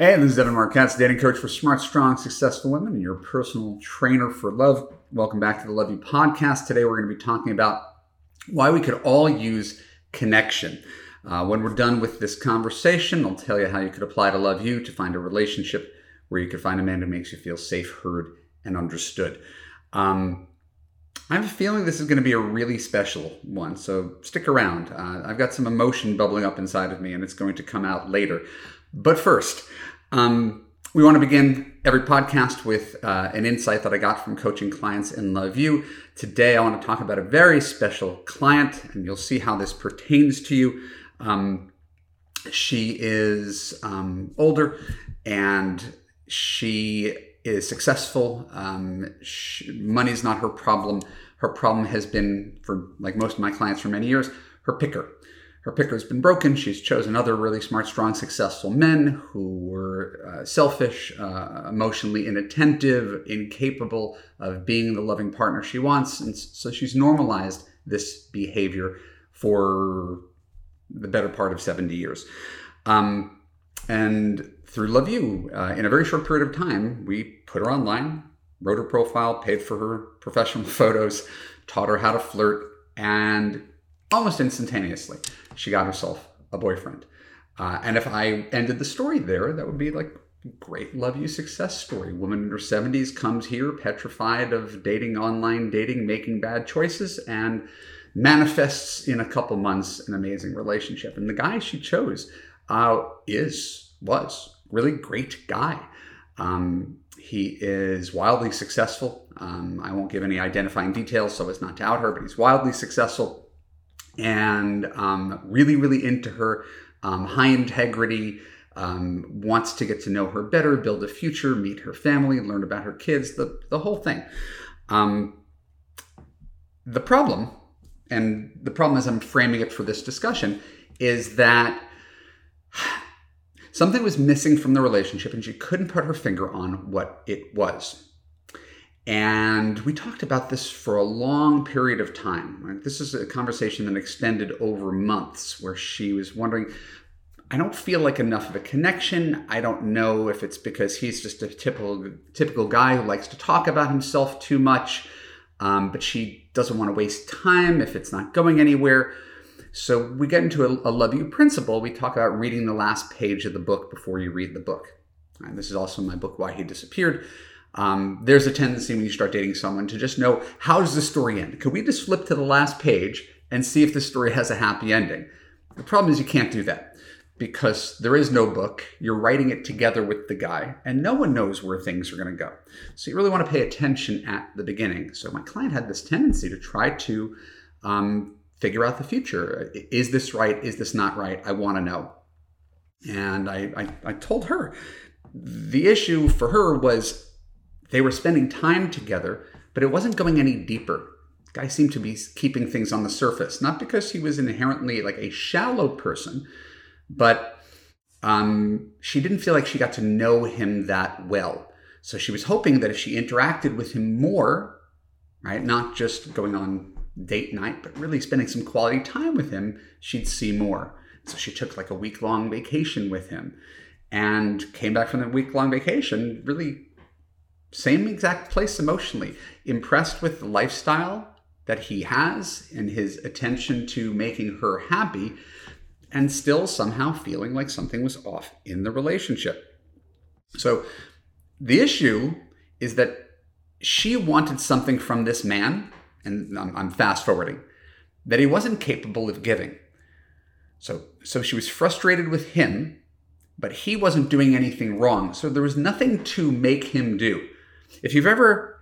Hey, this is Evan Marc Katz, dating coach for smart, strong, successful women, and your personal trainer for love. Welcome back to the Love U podcast. Today, we're going to be talking about why we could all use connection. Uh, when we're done with this conversation, I'll tell you how you could apply to Love U to find a relationship where you could find a man who makes you feel safe, heard, and understood. Um, I have a feeling this is going to be a really special one, so stick around. Uh, I've got some emotion bubbling up inside of me, and it's going to come out later. But first, um, we want to begin every podcast with uh, an insight that I got from coaching clients in Love U. Today, I want to talk about a very special client, and you'll see how this pertains to you. Um, she is um, older and she is successful. Um, she, money's not her problem. Her problem has been, for like most of my clients for many years, her picker her picker's been broken. She's chosen other really smart, strong, successful men who were uh, selfish, uh, emotionally inattentive, incapable of being the loving partner she wants. And so she's normalized this behavior for the better part of 70 years. Um, and through Love U, uh, in a very short period of time, we put her online, wrote her profile, paid for her professional photos, taught her how to flirt, and almost instantaneously, she got herself a boyfriend. Uh, and if I ended the story there, that would be like great Love U success story. Woman in her 70s comes here petrified of dating online dating, making bad choices, and manifests in a couple months an amazing relationship. And the guy she chose uh, is, was really great guy. Um, he is wildly successful. Um, I won't give any identifying details so as not to out her, but he's wildly successful and um, really, really into her, um, high integrity, um, wants to get to know her better, build a future, meet her family, learn about her kids, the, the whole thing. Um, the problem, and the problem as I'm framing it for this discussion, is that something was missing from the relationship and she couldn't put her finger on what it was. And we talked about this for a long period of time. Right? This is a conversation that extended over months where she was wondering, I don't feel like enough of a connection. I don't know if it's because he's just a typical typical guy who likes to talk about himself too much, um, but she doesn't want to waste time if it's not going anywhere. So we get into a, a Love U principle. We talk about reading the last page of the book before you read the book. This is also my book, Why He Disappeared. Um, there's a tendency when you start dating someone to just know how does the story end? Could we just flip to the last page and see if the story has a happy ending? The problem is you can't do that because there is no book. You're writing it together with the guy, and no one knows where things are going to go. So you really want to pay attention at the beginning. So my client had this tendency to try to um, figure out the future. Is this right? Is this not right? I want to know. And I, I, I told her the issue for her was they were spending time together, but it wasn't going any deeper. Guy seemed to be keeping things on the surface, not because he was inherently like a shallow person, but um, she didn't feel like she got to know him that well. So she was hoping that if she interacted with him more, right, not just going on date night, but really spending some quality time with him, she'd see more. So she took like a week long vacation with him and came back from the week long vacation really same exact place emotionally, impressed with the lifestyle that he has and his attention to making her happy, and still somehow feeling like something was off in the relationship. So the issue is that she wanted something from this man, and I'm, I'm fast forwarding, that he wasn't capable of giving. So, so she was frustrated with him, but he wasn't doing anything wrong. So there was nothing to make him do. If you've ever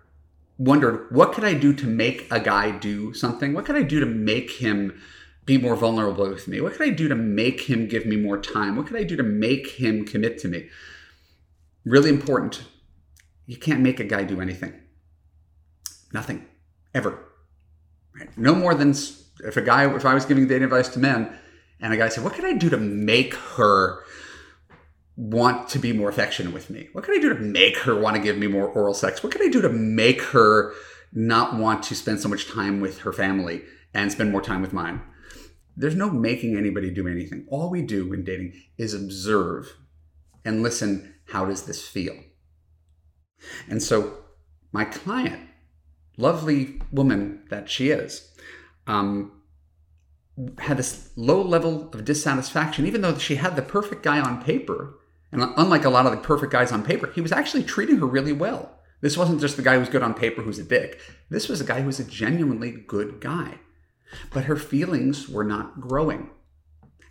wondered, what could I do to make a guy do something? What could I do to make him be more vulnerable with me? What could I do to make him give me more time? What could I do to make him commit to me? Really important. You can't make a guy do anything. Nothing. Ever. Right? No more than if a guy, if I was giving dating advice to men and a guy said, What can I do to make her want to be more affectionate with me? What can I do to make her want to give me more oral sex? What can I do to make her not want to spend so much time with her family and spend more time with mine? There's no making anybody do anything. All we do in dating is observe. and listen, how does this feel? And so my client, lovely woman that she is, um, had this low level of dissatisfaction, even though she had the perfect guy on paper. And unlike a lot of the perfect guys on paper, he was actually treating her really well. This wasn't just the guy who's good on paper who's a dick. This was a guy who was a genuinely good guy. But her feelings were not growing.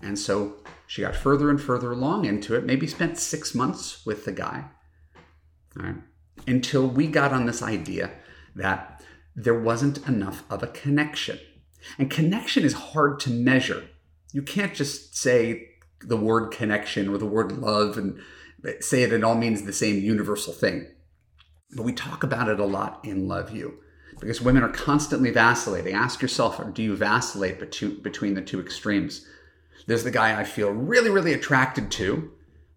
And so she got further and further along into it, maybe spent six months with the guy, right, until we got on this idea that there wasn't enough of a connection. And connection is hard to measure. You can't just say the word connection or the word love and say it, it all means the same universal thing. But we talk about it a lot in Love U because women are constantly vacillating. Ask yourself, do you vacillate between the two extremes? There's the guy I feel really, really attracted to,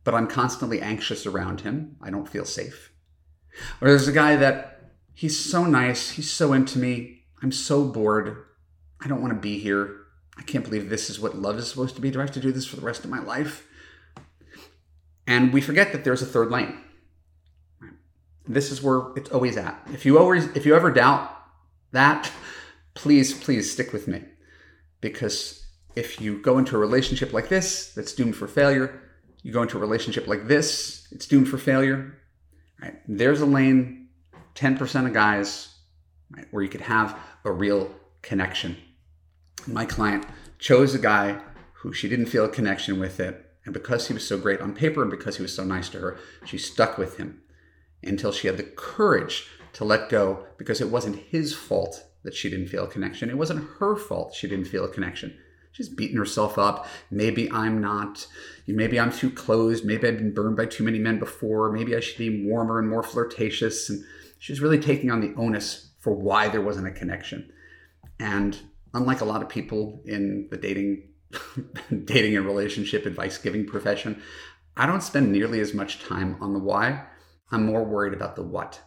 but I'm constantly anxious around him. I don't feel safe. Or there's a guy that he's so nice, he's so into me, I'm so bored, I don't want to be here. I can't believe this is what love is supposed to be. Do I have to do this for the rest of my life? And we forget that there's a third lane. This is where it's always at. If you always if you ever doubt that, please, please stick with me. Because if you go into a relationship like this that's doomed for failure, you go into a relationship like this, it's doomed for failure. Right? There's a lane, 10% of guys, right, where you could have a real connection my client chose a guy who she didn't feel a connection with it. And because he was so great on paper and because he was so nice to her, she stuck with him until she had the courage to let go because it wasn't his fault that she didn't feel a connection. It wasn't her fault she didn't feel a connection. She's beating herself up. Maybe I'm not, maybe I'm too closed. Maybe I've been burned by too many men before. Maybe I should be warmer and more flirtatious. And she's really taking on the onus for why there wasn't a connection. And unlike a lot of people in the dating dating and relationship advice giving profession, I don't spend nearly as much time on the why. I'm more worried about the what.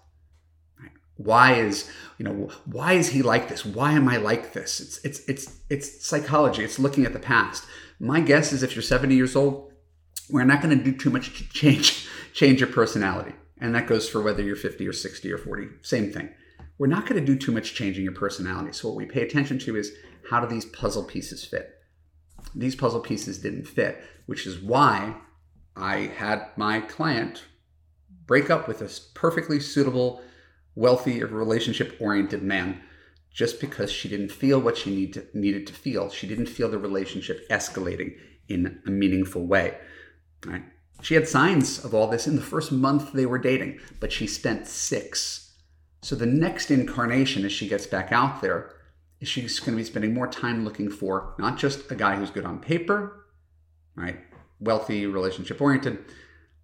Why is you know why is he like this? Why am I like this? It's it's it's it's psychology. It's looking at the past. My guess is if you're 70 years old, we're not going to do too much to change change your personality, and that goes for whether you're 50 or 60 or 40. Same thing we're not going to do too much changing your personality. So what we pay attention to is how do these puzzle pieces fit? These puzzle pieces didn't fit, which is why I had my client break up with a perfectly suitable, wealthy, relationship oriented man just because she didn't feel what she need to, needed to feel. She didn't feel the relationship escalating in a meaningful way. Right? She had signs of all this in the first month they were dating, but she spent six so the next incarnation, as she gets back out there, is she's going to be spending more time looking for not just a guy who's good on paper, right, wealthy, relationship oriented,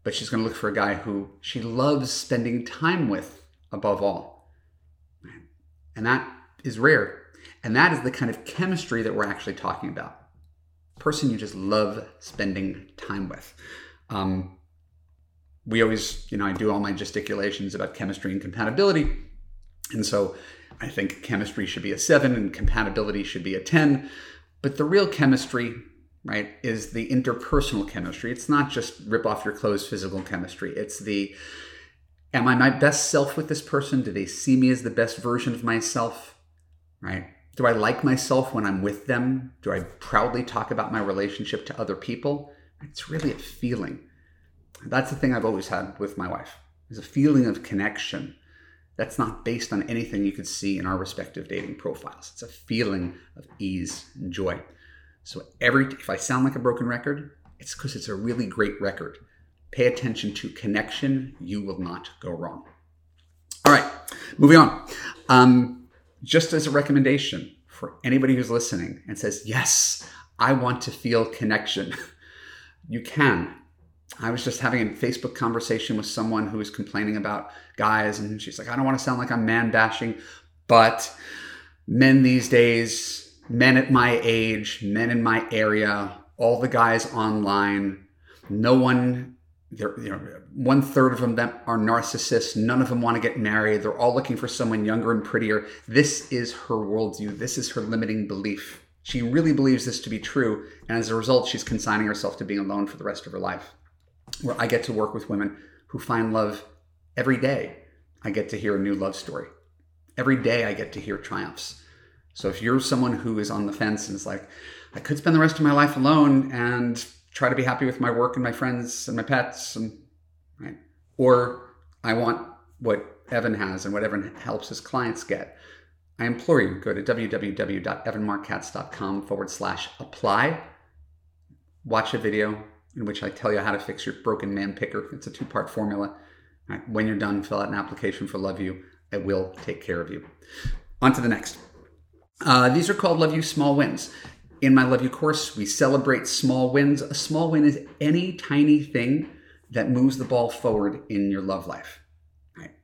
but she's going to look for a guy who she loves spending time with above all. And that is rare. And that is the kind of chemistry that we're actually talking about. Person you just love spending time with. Um, we always, you know, I do all my gesticulations about chemistry and compatibility and so I think chemistry should be a seven and compatibility should be a 10. But the real chemistry, right, is the interpersonal chemistry. It's not just rip off your clothes physical chemistry. It's the am I my best self with this person? Do they see me as the best version of myself? Right? Do I like myself when I'm with them? Do I proudly talk about my relationship to other people? It's really a feeling. That's the thing I've always had with my wife. Is a feeling of connection that's not based on anything you could see in our respective dating profiles. It's a feeling of ease and joy. So every if I sound like a broken record, it's because it's a really great record. Pay attention to connection, you will not go wrong. All right, moving on. Um, just as a recommendation for anybody who's listening and says, Yes, I want to feel connection, you can. I was just having a Facebook conversation with someone who was complaining about guys, and she's like, I don't want to sound like I'm man bashing, but men these days, men at my age, men in my area, all the guys online, no one, you know, one third of them are narcissists. None of them want to get married. They're all looking for someone younger and prettier. This is her worldview. This is her limiting belief. She really believes this to be true, and as a result, she's consigning herself to being alone for the rest of her life. Where I get to work with women who find love every day. I get to hear a new love story. Every day I get to hear triumphs. So if you're someone who is on the fence and is like, I could spend the rest of my life alone and try to be happy with my work and my friends and my pets and right, or I want what Evan has and what Evan helps his clients get. I implore you, go to www.evanmarckatz.com forward slash apply. Watch a video in which I tell you how to fix your broken man picker. It's a two part formula. Right, when you're done, fill out an application for Love U. I will take care of you. On to the next. Uh, these are called Love U Small Wins. In my Love U course, we celebrate small wins. A small win is any tiny thing that moves the ball forward in your love life.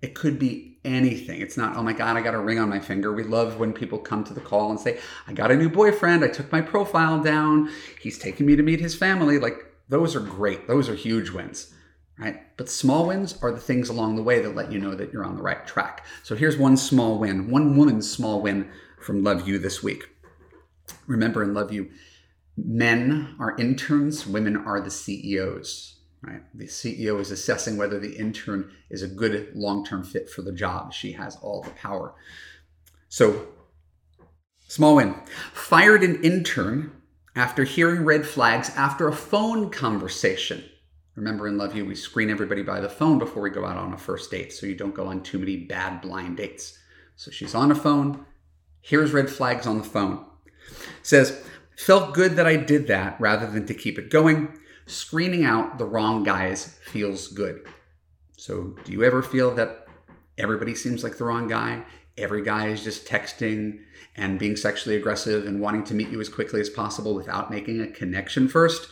It could be anything. It's not, oh my God, I got a ring on my finger. We love when people come to the call and say, I got a new boyfriend. I took my profile down. He's taking me to meet his family. Like, those are great. Those are huge wins, right? But small wins are the things along the way that let you know that you're on the right track. So here's one small win, one woman's small win from Love U this week. Remember in Love U, men are interns, women are the CEOs. Right? The CEO is assessing whether the intern is a good long-term fit for the job. She has all the power. So, small win. Fired an intern after hearing red flags after a phone conversation. Remember in Love U, we screen everybody by the phone before we go out on a first date so you don't go on too many bad blind dates. So she's on a phone, here's red flags on the phone. Says, felt good that I did that rather than to keep it going screening out the wrong guys feels good. So, do you ever feel that everybody seems like the wrong guy? Every guy is just texting and being sexually aggressive and wanting to meet you as quickly as possible without making a connection first.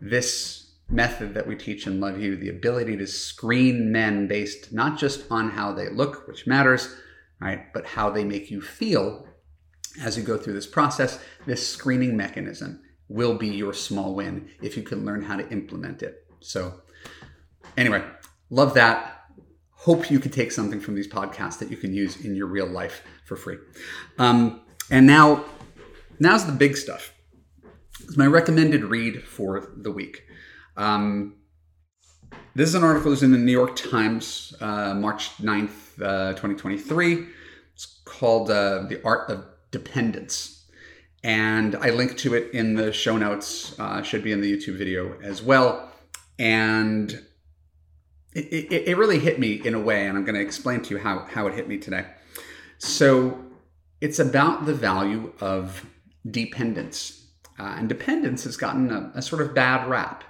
This method that we teach in Love U, the ability to screen men based not just on how they look, which matters, right, but how they make you feel as you go through this process, this screening mechanism will be your small win if you can learn how to implement it. So, anyway, love that. Hope you can take something from these podcasts that you can use in your real life for free. Um, and now, now's the big stuff. It's my recommended read for the week. Um, this is an article that's in the New York Times, uh, March 9th, uh, 2023. It's called uh, The Art of Dependence and I link to it in the show notes. Uh, should be in the YouTube video as well. And it, it, it really hit me in a way, and I'm going to explain to you how, how it hit me today. So it's about the value of dependence. Uh, and dependence has gotten a, a, sort of bad rap,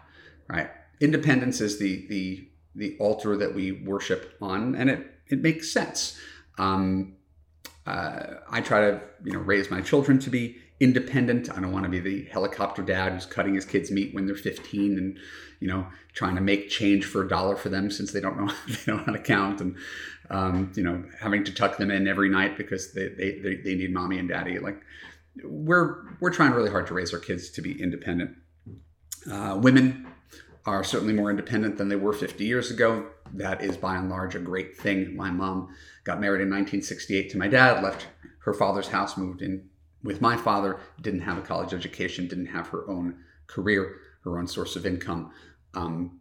right? Independence is the the the altar that we worship on, and it it makes sense. Um, uh, I try to you know raise my children to be independent. I don't want to be the helicopter dad who's cutting his kids meat when they're 15 and you know trying to make change for a dollar for them since they don't know they don't know how to count and um, you know having to tuck them in every night because they, they, they, they need mommy and daddy. Like we're we're trying really hard to raise our kids to be independent. Uh, women are certainly more independent than they were 50 years ago. That is by and large a great thing. My mom got married in 1968 to my dad, left her father's house, moved in with my father, didn't have a college education, didn't have her own career, her own source of income. Um,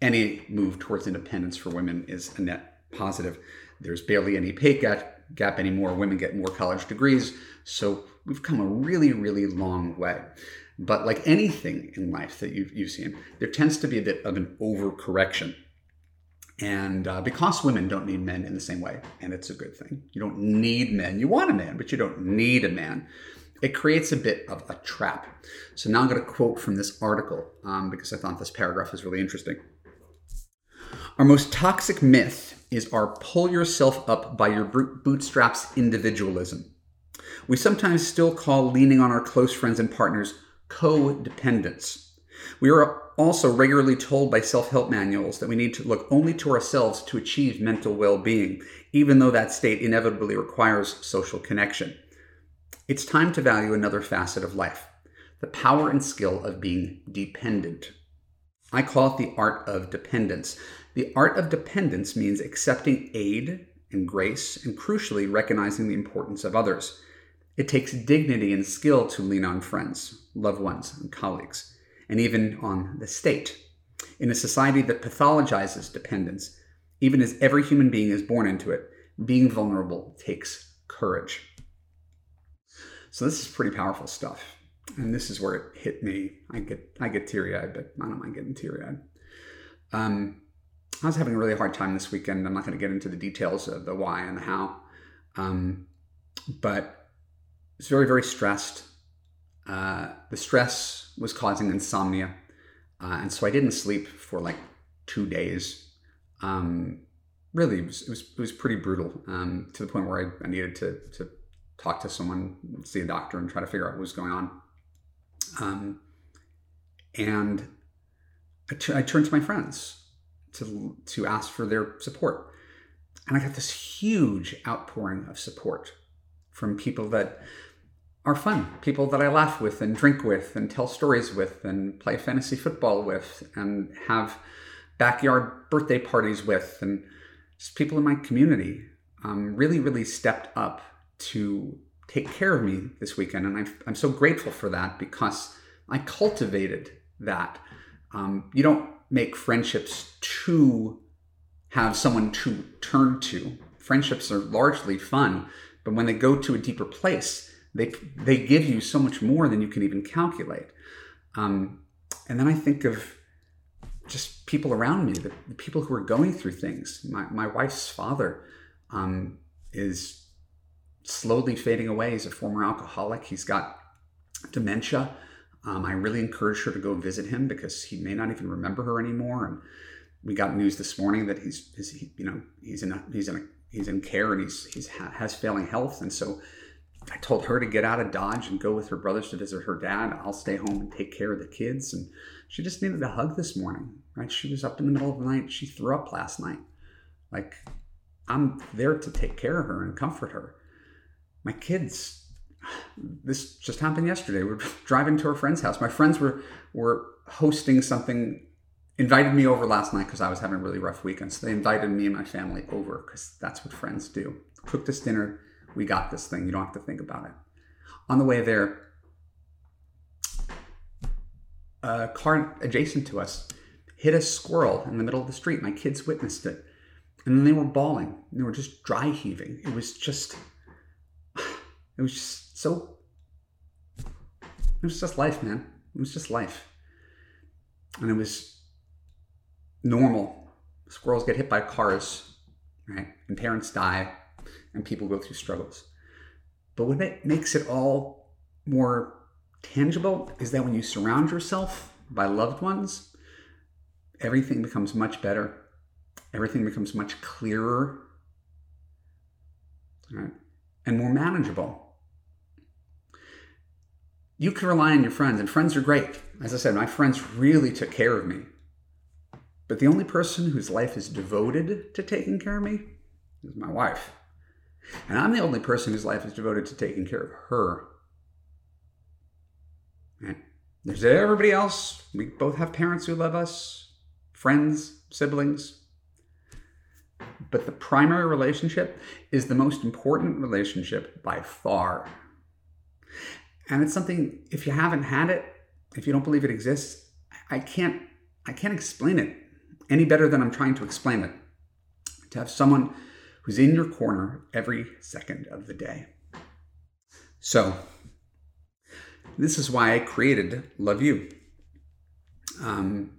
any move towards independence for women is a net positive. There's barely any pay gap, gap anymore. Women get more college degrees. So we've come a really, really long way. But like anything in life that you've, you've seen, there tends to be a bit of an overcorrection and uh, because women don't need men in the same way, and it's a good thing, you don't need men. You want a man, but you don't need a man. It creates a bit of a trap. So now I'm going to quote from this article um, because I thought this paragraph is really interesting. Our most toxic myth is our pull yourself up by your bootstraps individualism. We sometimes still call leaning on our close friends and partners codependence. We are also regularly told by self help manuals that we need to look only to ourselves to achieve mental well being, even though that state inevitably requires social connection. It's time to value another facet of life the power and skill of being dependent. I call it the art of dependence. The art of dependence means accepting aid and grace, and crucially, recognizing the importance of others. It takes dignity and skill to lean on friends, loved ones, and colleagues and even on the state. In a society that pathologizes dependence, even as every human being is born into it, being vulnerable takes courage. So this is pretty powerful stuff. And this is where it hit me. I get I get teary eyed, but I don't mind getting teary eyed. Um, I was having a really hard time this weekend. I'm not going to get into the details of the why and the how, um, but it's very very stressed. Uh, the stress was causing insomnia, uh, and so I didn't sleep for like two days. Um, really, it was, it was, it was pretty brutal um, to the point where I, I needed to to talk to someone, see a doctor, and try to figure out what was going on. Um, and I, t- I turned to my friends to to ask for their support, and I got this huge outpouring of support from people that are fun, people that I laugh with and drink with and tell stories with and play fantasy football with and have backyard birthday parties with and just people in my community um, really, really stepped up to take care of me this weekend. And i am so grateful for that because I cultivated that. Um, you don't make friendships to have someone to turn to. Friendships are largely fun, but when they go to a deeper place, they they give you so much more than you can even calculate. Um, and then I think of just people around me, the, the, people who are going through things. My my wife's father um, is slowly fading away. He's a former alcoholic. He's got dementia. Um, I really encourage her to go visit him because he may not even remember her anymore. And we got news this morning that he's, he's you know, he's in a, he's in a, he's in care and he's he's has failing health. And so I told her to get out of Dodge and go with her brothers to visit her dad. I'll stay home and take care of the kids. And she just needed a hug this morning, right? She was up in the middle of the night. She threw up last night. Like, I'm there to take care of her and comfort her. My kids, this just happened yesterday. We are driving to a friend's house. My friends were were hosting something, invited me over last night because I was having a really rough weekend. So they invited me and my family over because that's what friends do. Cooked us dinner we got this thing. You don't have to think about it. On the way there, a car adjacent to us hit a squirrel in the middle of the street. My kids witnessed it. And then they were bawling. They were just dry heaving. It was just, it was just so, it was just life, man. It was just life. And it was normal. Squirrels get hit by cars, right? And parents die and people go through struggles. But what makes it all more tangible is that when you surround yourself by loved ones, everything becomes much better. Everything becomes much clearer right? and more manageable. You can rely on your friends, and friends are great. As I said, my friends really took care of me. But the only person whose life is devoted to taking care of me is my wife. And I'm the only person whose life is devoted to taking care of her. And there's everybody else. We both have parents who love us, friends, siblings. But the primary relationship is the most important relationship by far. And it's something, if you haven't had it, if you don't believe it exists, I can't I can't explain it any better than I'm trying to explain it. To have someone who's in your corner every second of the day. So, this is why I created Love U. Um,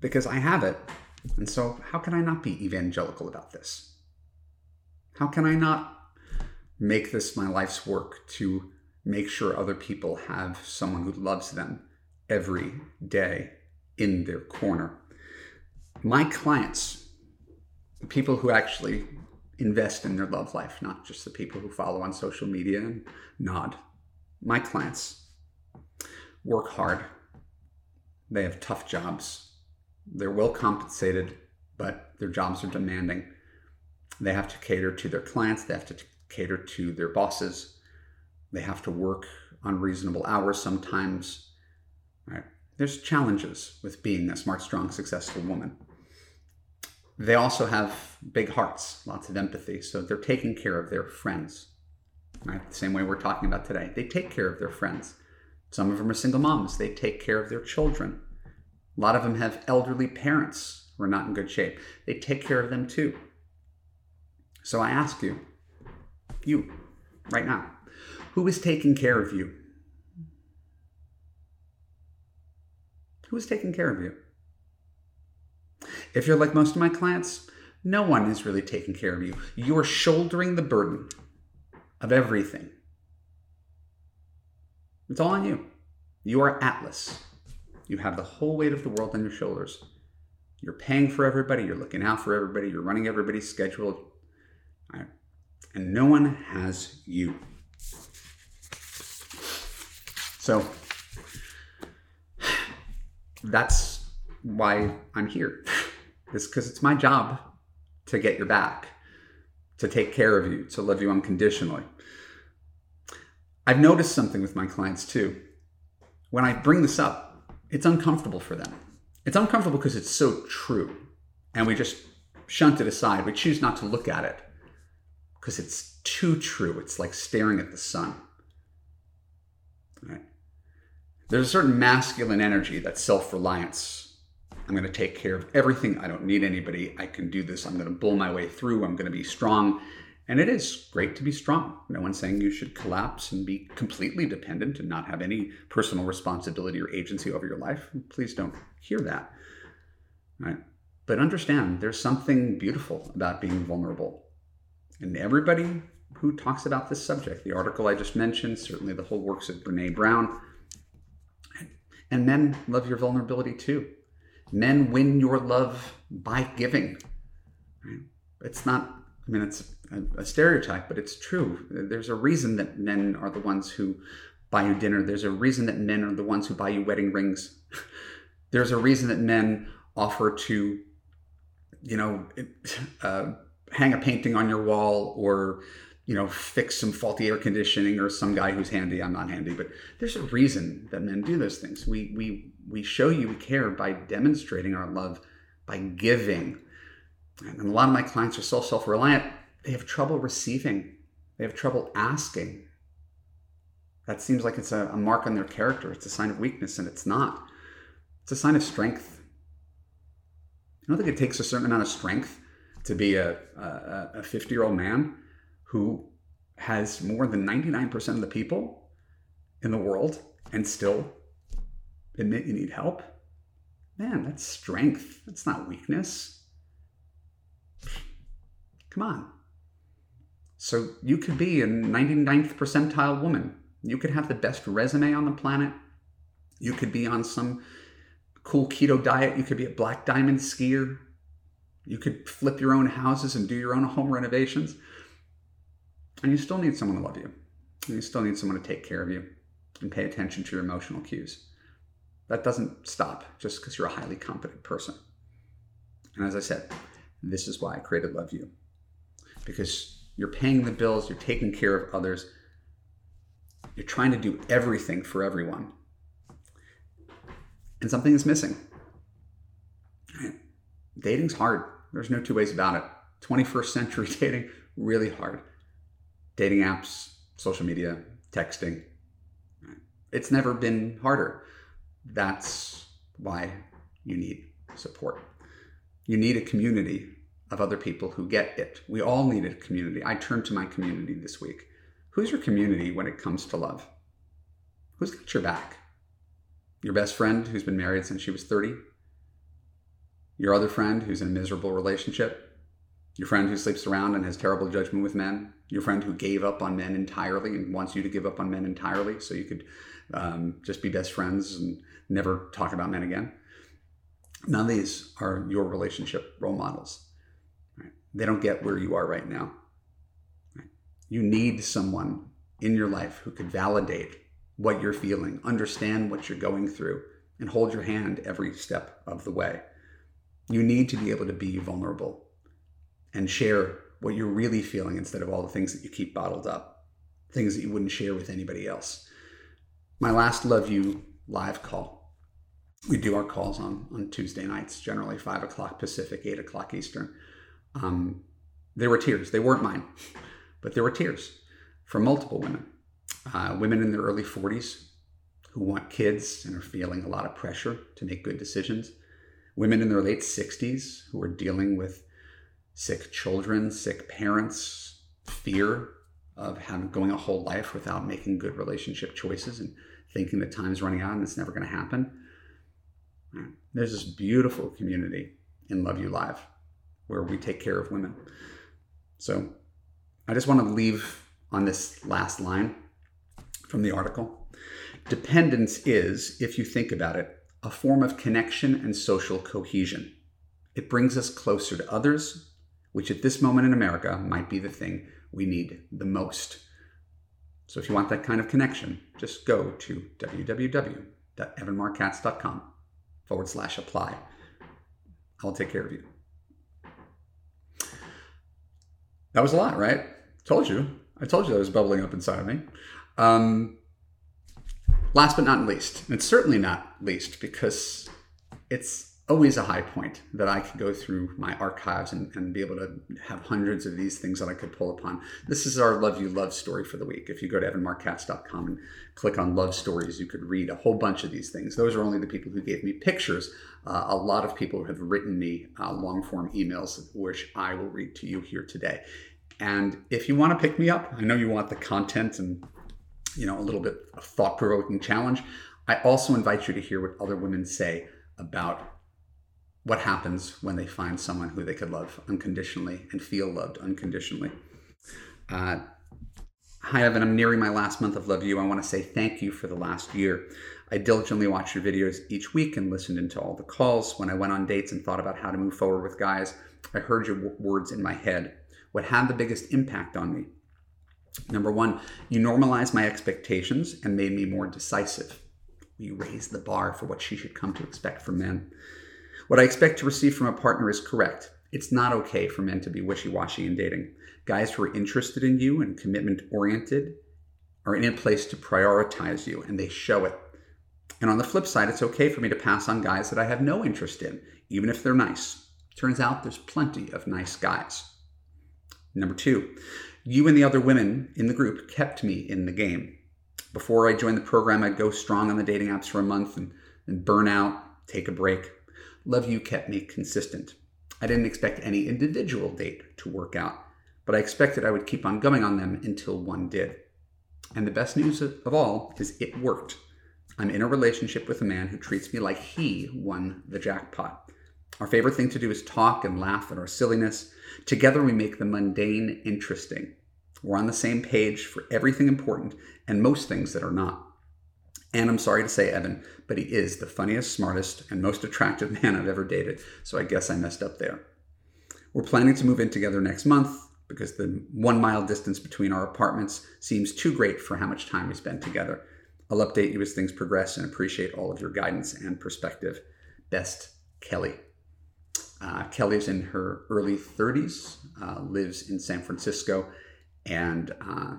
because I have it. And so, how can I not be evangelical about this? How can I not make this my life's work to make sure other people have someone who loves them every day in their corner? My clients, people who actually invest in their love life, not just the people who follow on social media and nod. My clients work hard. They have tough jobs. They're well compensated, but their jobs are demanding. They have to cater to their clients, they have to cater to their bosses. They have to work unreasonable hours sometimes. Right? There's challenges with being a smart, strong, successful woman they also have big hearts, lots of empathy. So they're taking care of their friends, right? The same way we're talking about today. They take care of their friends. Some of them are single moms. They take care of their children. A lot of them have elderly parents who are not in good shape. They take care of them too. So I ask you, you, right now, who is taking care of you? Who is taking care of you? If you're like most of my clients, no one is really taking care of you. You are shouldering the burden of everything. It's all on you. You are Atlas. You have the whole weight of the world on your shoulders. You're paying for everybody, you're looking out for everybody, you're running everybody's schedule. And no one has you. So that's why I'm here. It's because it's my job to get your back, to take care of you, to love you unconditionally. I've noticed something with my clients too. When I bring this up, it's uncomfortable for them. It's uncomfortable because it's so true. And we just shunt it aside. We choose not to look at it because it's too true. It's like staring at the sun. Right? There's a certain masculine energy, that self reliance. I'm going to take care of everything. I don't need anybody. I can do this. I'm going to bull my way through. I'm going to be strong. And it is great to be strong. No one's saying you should collapse and be completely dependent and not have any personal responsibility or agency over your life. Please don't hear that. Right? But understand there's something beautiful about being vulnerable. And everybody who talks about this subject, the article I just mentioned, certainly the whole works of Brene Brown, and men love your vulnerability too. Men win your love by giving. It's not, I mean, it's a, a stereotype, but it's true. There's a reason that men are the ones who buy you dinner. There's a reason that men are the ones who buy you wedding rings. There's a reason that men offer to, you know, uh, hang a painting on your wall or, you know, fix some faulty air conditioning or some guy who's handy. I'm not handy, but there's a reason that men do those things. We we we show you we care by demonstrating our love by giving. And a lot of my clients are so self-reliant they have trouble receiving, they have trouble asking. That seems like it's a, a, mark on their character. It's a sign of weakness, and it's not. It's a sign of strength. I don't think it takes a certain amount of strength to be a 50 year old man who has more than 99% of the people in the world and still admit you need help. Man, that's strength. That's not weakness. Come on. So you could be a 99th percentile woman. You could have the best resume on the planet. You could be on some cool keto diet. You could be a black diamond skier. You could flip your own houses and do your own home renovations. And you still need someone to love you. And you still need someone to take care of you and pay attention to your emotional cues. That doesn't stop just because you're a highly competent person. And as I said, this is why I created Love U. Because you're paying the bills, you're taking care of others, you're trying to do everything for everyone. And something is missing. Dating's hard. There's no two ways about it. 21st century dating, really hard. Dating apps, social media, texting. It's never been harder. That's why you need support. You need a community of other people who get it. We all need a community. I turned to my community this week. Who's your community when it comes to love? Who's got your back? Your best friend who's been married since she was 30? Your other friend who's in a miserable relationship? Your friend who sleeps around and has terrible judgment with men? Your friend who gave up on men entirely and wants you to give up on men entirely so you could um, just be best friends and never talk about men again? None of these are your relationship role models. They don't get where you are right now. You need someone in your life who could validate what you're feeling, understand what you're going through, and hold your hand every step of the way. You need to be able to be vulnerable and share what you're really feeling instead of all the things that you keep bottled up, things that you wouldn't share with anybody else. My last Love U live call. We do our calls on, on Tuesday nights, generally 5 o'clock Pacific, 8 o'clock Eastern. Um, there were tears. They weren't mine, but there were tears from multiple women. Uh, women in their early 40s who want kids and are feeling a lot of pressure to make good decisions, women in their late 60s who are dealing with sick children, sick parents, fear of having going a whole life without making good relationship choices and thinking that time's running out and it's never going to happen. There's this beautiful community in Love U Live where we take care of women. So I just want to leave on this last line from the article. Dependence is, if you think about it, a form of connection and social cohesion. It brings us closer to others, which at this moment in America might be the thing we need the most. So if you want that kind of connection, just go to www.evanmarckatz.com forward slash apply. I'll take care of you. That was a lot, right? Told you. I told you that was bubbling up inside of me. Um, last but not least, and it's certainly not least because it's always a high point that I could go through my archives and, and, be able to have hundreds of these things that I could pull upon. This is our Love U Love story for the week. If you go to evanmarckatz.com and click on love stories, you could read a whole bunch of these things. Those are only the people who gave me pictures. Uh, a lot of people have written me uh, long form emails, which I will read to you here today. And if you want to pick me up, I know you want the content and you know a little bit of thought provoking challenge. I also invite you to hear what other women say about what happens when they find someone who they could love unconditionally and feel loved unconditionally. Uh, hi, Evan. I'm nearing my last month of Love U. I want to say thank you for the last year. I diligently watched your videos each week and listened into all the calls. When I went on dates and thought about how to move forward with guys, I heard your w- words in my head. What had the biggest impact on me? Number one, you normalized my expectations and made me more decisive. You raised the bar for what she should come to expect from men. What I expect to receive from a partner is correct. It's not okay for men to be wishy washy in dating. Guys who are interested in you and commitment oriented are in a place to prioritize you, and they show it. And on the flip side, it's okay for me to pass on guys that I have no interest in, even if they're nice. Turns out there's plenty of nice guys. Number two, you and the other women in the group kept me in the game. Before I joined the program, I'd go strong on the dating apps for a month and, and burn out, take a break. Love U kept me consistent. I didn't expect any individual date to work out, but I expected I would keep on going on them until one did. And the best news of all is it worked. I'm in a relationship with a man who treats me like he won the jackpot. Our favorite thing to do is talk and laugh at our silliness. Together, we make the mundane interesting. We're on the same page for everything important and most things that are not. And I'm sorry to say, Evan, but he is the funniest, smartest, and most attractive man I've ever dated. So I guess I messed up there. We're planning to move in together next month because the one mile distance between our apartments seems too great for how much time we spend together. I'll update you as things progress and appreciate all of your guidance and perspective. Best, Kelly. Uh, Kelly's in her early 30s, uh, lives in San Francisco, and uh,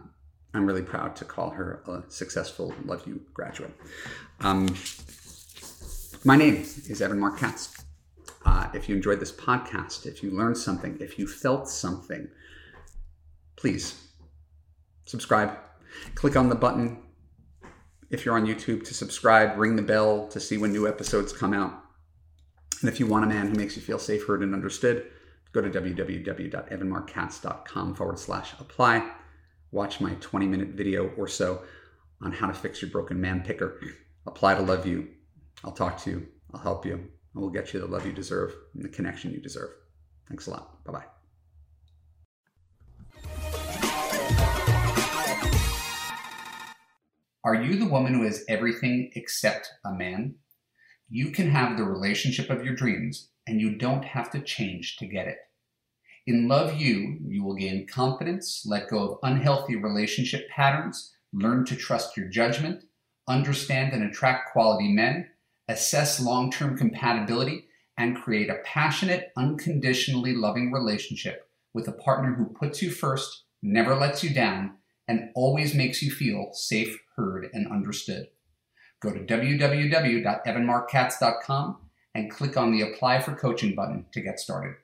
I'm really proud to call her a successful Love U graduate. Um, my name is Evan Marc Katz. Uh, if you enjoyed this podcast, if you learned something, if you felt something, please subscribe. Click on the button if you're on YouTube to subscribe, ring the bell to see when new episodes come out. And if you want a man who makes you feel safe, heard, and understood, go to www.evanmarckatz.com forward slash apply watch my 20 minute video or so on how to fix your broken man picker. Apply to Love U. I'll talk to you. I'll help you. And we'll get you the love you deserve and the connection you deserve. Thanks a lot. Bye bye. Are you the woman who has everything except a man? You can have the relationship of your dreams, and you don't have to change to get it. In Love U, you will gain confidence, let go of unhealthy relationship patterns, learn to trust your judgment, understand and attract quality men, assess long term compatibility, and create a passionate, unconditionally loving relationship with a partner who puts you first, never lets you down, and always makes you feel safe, heard, and understood. Go to www.evanmarckatz.com and click on the Apply for Coaching button to get started.